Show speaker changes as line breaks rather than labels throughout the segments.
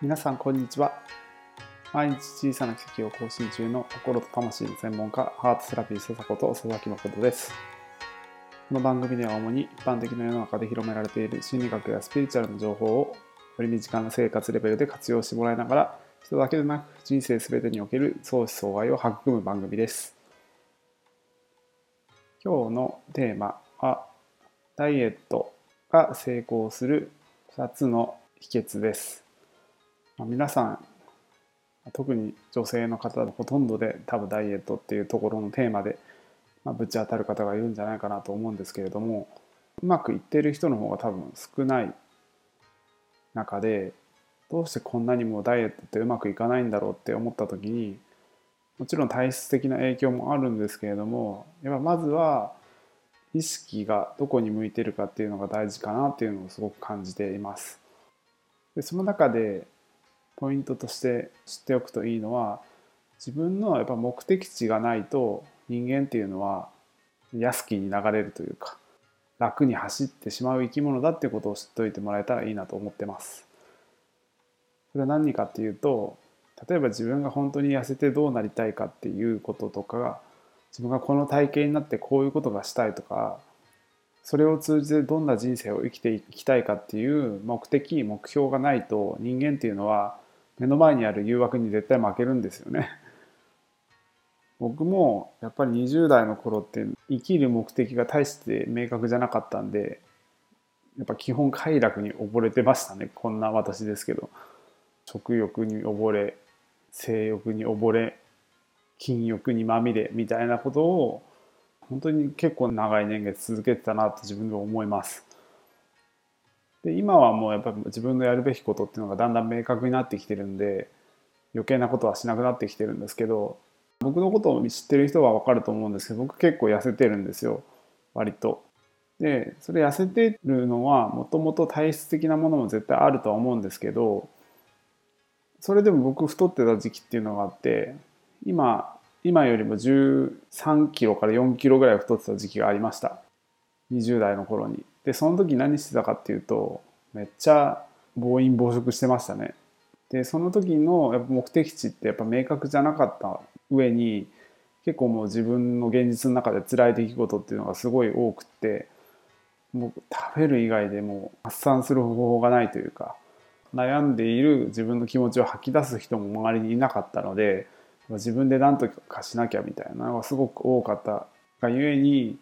皆さんこんにちは。毎日小さな奇跡を更新中の心と魂の専門家ハートセラピー佐々子と佐々木誠です。この番組では主に一般的な世の中で広められている心理学やスピリチュアルの情報をより身近な生活レベルで活用してもらいながら人だけでなく人生全てにおける相思相愛を育む番組です。今日のテーマはダイエットが成功する2つの秘訣です。まあ、皆さん特に女性の方のほとんどで多分ダイエットっていうところのテーマで、まあ、ぶち当たる方がいるんじゃないかなと思うんですけれどもうまくいってる人の方が多分少ない中でどうしてこんなにもダイエットってうまくいかないんだろうって思った時にもちろん体質的な影響もあるんですけれどもやっぱまずは意識がどこに向いてるかっていうのが大事かなっていうのをすごく感じています。でその中でポイントとして知っておくといいのは自分のやっぱ目的地がないと人間っていうのは安きに流れるというか楽に走ってしまう生き物だっていうことを知っておいてもらえたらいいなと思ってます。それは何かっていうと例えば自分が本当に痩せてどうなりたいかっていうこととか自分がこの体型になってこういうことがしたいとかそれを通じてどんな人生を生きていきたいかっていう目的目標がないと人間っていうのは目の前にある誘惑に絶対負けるんですよね。僕もやっぱり20代の頃って生きる目的が大して明確じゃなかったんでやっぱ基本快楽に溺れてましたねこんな私ですけど食欲に溺れ性欲に溺れ禁欲にまみれみたいなことを本当に結構長い年月続けてたなと自分でも思います。で今はもうやっぱり自分のやるべきことっていうのがだんだん明確になってきてるんで余計なことはしなくなってきてるんですけど僕のことを知ってる人は分かると思うんですけど僕結構痩せてるんですよ。割と。でそれ痩せてるのはもともと体質的なものも絶対あるとは思うんですけどそれでも僕太ってた時期っていうのがあって今今よりも13キロから4キロぐらい太ってた時期がありました。20代の頃に。でその時何してたかっていうとめっちゃ暴飲暴食してましたね。でその時のやっぱ目的地ってやっぱ明確じゃなかった上に結構もう自分の現実の中で辛い出来事っていうのがすごい多くってもう食べる以外でも発散する方法がないというか悩んでいる自分の気持ちを吐き出す人も周りにいなかったので自分で何とかしなきゃみたいなのがすごく多かったがゆえに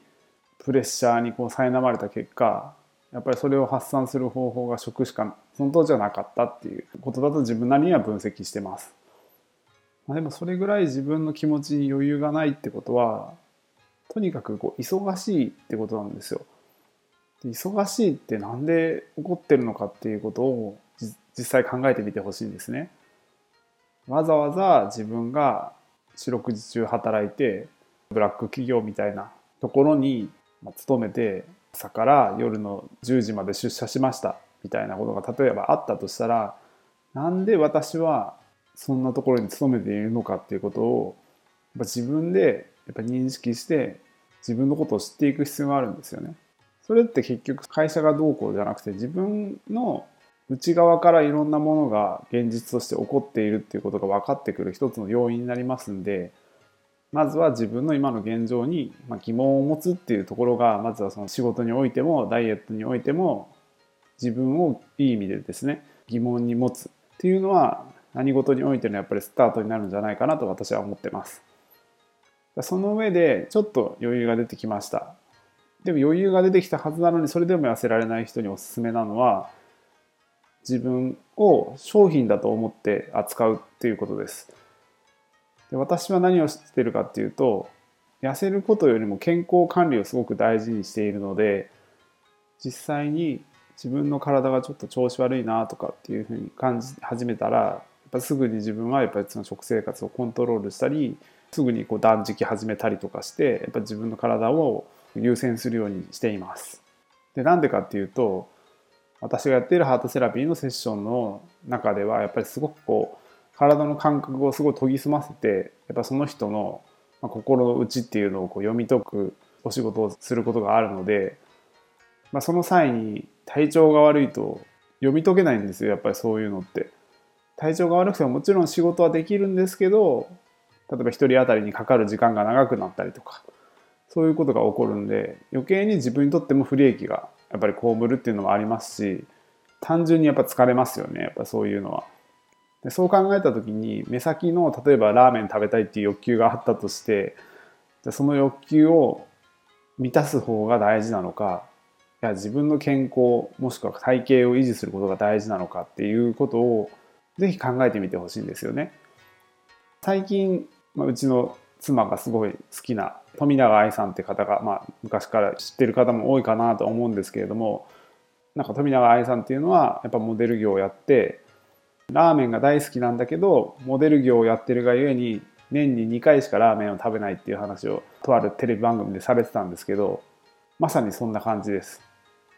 プレッシャーにこう苛まれた結果やっぱりそれを発散する方法が食しかその当時はなかったっていうことだと自分なりには分析してます。まあ、でもそれぐらい自分の気持ちに余裕がないってことはとにかくこう忙しいってことなんですよ。忙しいって何で起こってるのかっていうことを実際考えてみてほしいんですね。わざわざ自分が四六時中働いてブラック企業みたいなところに勤めて朝から夜の10時まで出社しましたみたいなことが例えばあったとしたらなんで私はそんなところに勤めているのかっていうことをやっぱ自分でやっぱ認識して自分のことを知っていく必要があるんですよね。それって結局会社がどうこうじゃなくて自分の内側からいろんなものが現実として起こっているっていうことが分かってくる一つの要因になりますんでまずは自分の今の現状に疑問を持つっていうところがまずはその仕事においてもダイエットにおいても自分をいい意味でですね疑問に持つっていうのは何事においてのやっぱりスタートになるんじゃないかなと私は思ってます。その上でちょっと余裕が出てきました。でも余裕が出てきたはずなのにそれでも痩せられない人におすすめなのは自分を商品だと思って扱うっていうことです。で私は何をしてるかっていうと痩せることよりも健康管理をすごく大事にしているので実際に自分の体がちょっと調子悪いなとかっていうふうに感じ始めたらやっぱすぐに自分はやっぱりその食生活をコントロールしたりすぐにこう断食始めたりとかしてやっぱ自分の体を優先するようにしています。でなんでかっていうと私がやっているハートセラピーのセッションの中ではやっぱりすごくこう体の感覚をすごい研ぎ澄ませてやっぱその人の心の内っていうのをこう読み解くお仕事をすることがあるので、まあ、その際に体調が悪いと読み解けないんですよやっぱりそういうのって。体調が悪くてももちろん仕事はできるんですけど例えば1人当たりにかかる時間が長くなったりとかそういうことが起こるんで余計に自分にとっても不利益がやっぱり被るっていうのもありますし単純にやっぱ疲れますよねやっぱそういうのは。でそう考えた時に目先の例えばラーメン食べたいっていう欲求があったとしてじゃその欲求を満たす方が大事なのかいや自分の健康もしくは体型を維持することが大事なのかっていうことをぜひ考えてみてほしいんですよね。最近、まあ、うちの妻がすごい好きな富永愛さんって方が、まあ、昔から知ってる方も多いかなと思うんですけれどもなんか富永愛さんっていうのはやっぱモデル業をやってラーメンが大好きなんだけどモデル業をやってるがゆえに年に2回しかラーメンを食べないっていう話をとあるテレビ番組でされてたんですけどまさにそんな感じです。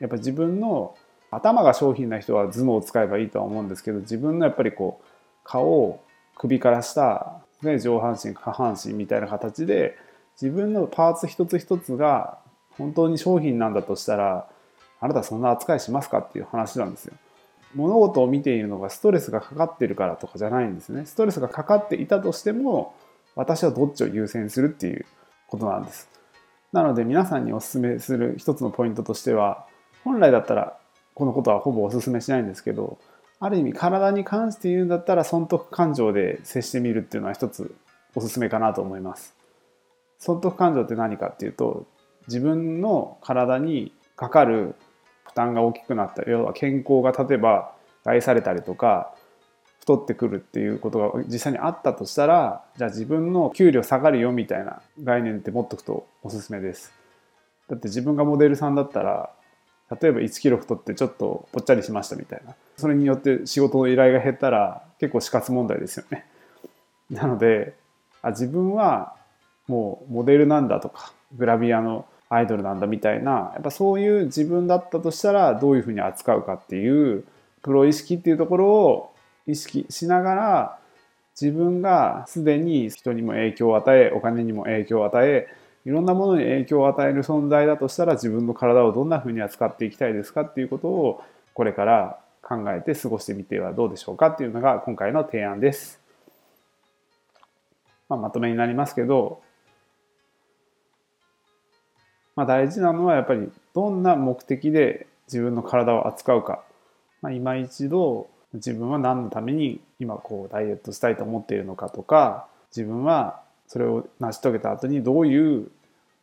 やっぱ自分の頭が商品な人は頭脳を使えばいいとは思うんですけど自分のやっぱりこう顔を首から下、ね、上半身下半身みたいな形で自分のパーツ一つ一つが本当に商品なんだとしたらあなたそんな扱いしますかっていう話なんですよ。物事を見ているのがストレスがかかってるからとかじゃないんですね。ストレスがかかっていたとしても私はどっちを優先するっていうことなんです。なので皆さんにお勧めする一つのポイントとしては本来だったらこのことはほぼお勧めしないんですけどある意味体に関して言うんだったら損得感情で接してみるっていうのは一つおすすめかなと思います。損得感情って何かっていうと自分の体にかかる担が大きくなった要は健康が例えば害されたりとか太ってくるっていうことが実際にあったとしたらじゃあ自分の給料下がるよみたいな概念って持っとくとおすすめです。だって自分がモデルさんだったら例えば1キロ太ってちょっとぽっちゃりしましたみたいなそれによって仕事の依頼が減ったら結構死活問題ですよね。なのであ自分はもうモデルなんだとかグラビアのアイドルなんだみたいなやっぱそういう自分だったとしたらどういうふうに扱うかっていうプロ意識っていうところを意識しながら自分がすでに人にも影響を与えお金にも影響を与えいろんなものに影響を与える存在だとしたら自分の体をどんなふうに扱っていきたいですかっていうことをこれから考えて過ごしてみてはどうでしょうかっていうのが今回の提案です。まあ、まとめになりますけど、まあ、大事なのはやっぱりどんな目的で自分の体を扱うか、まあ、今一度自分は何のために今こうダイエットしたいと思っているのかとか自分はそれを成し遂げた後にどういう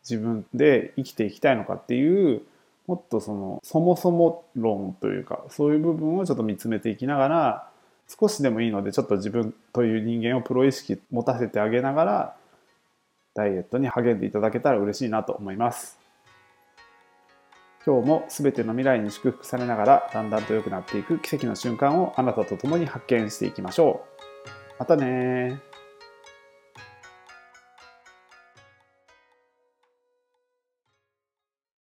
自分で生きていきたいのかっていうもっとそのそもそも論というかそういう部分をちょっと見つめていきながら少しでもいいのでちょっと自分という人間をプロ意識持たせてあげながらダイエットに励んでいただけたら嬉しいなと思います。今日も全ての未来に祝福されながらだんだんと良くなっていく奇跡の瞬間をあなたと共に発見していきましょう。またね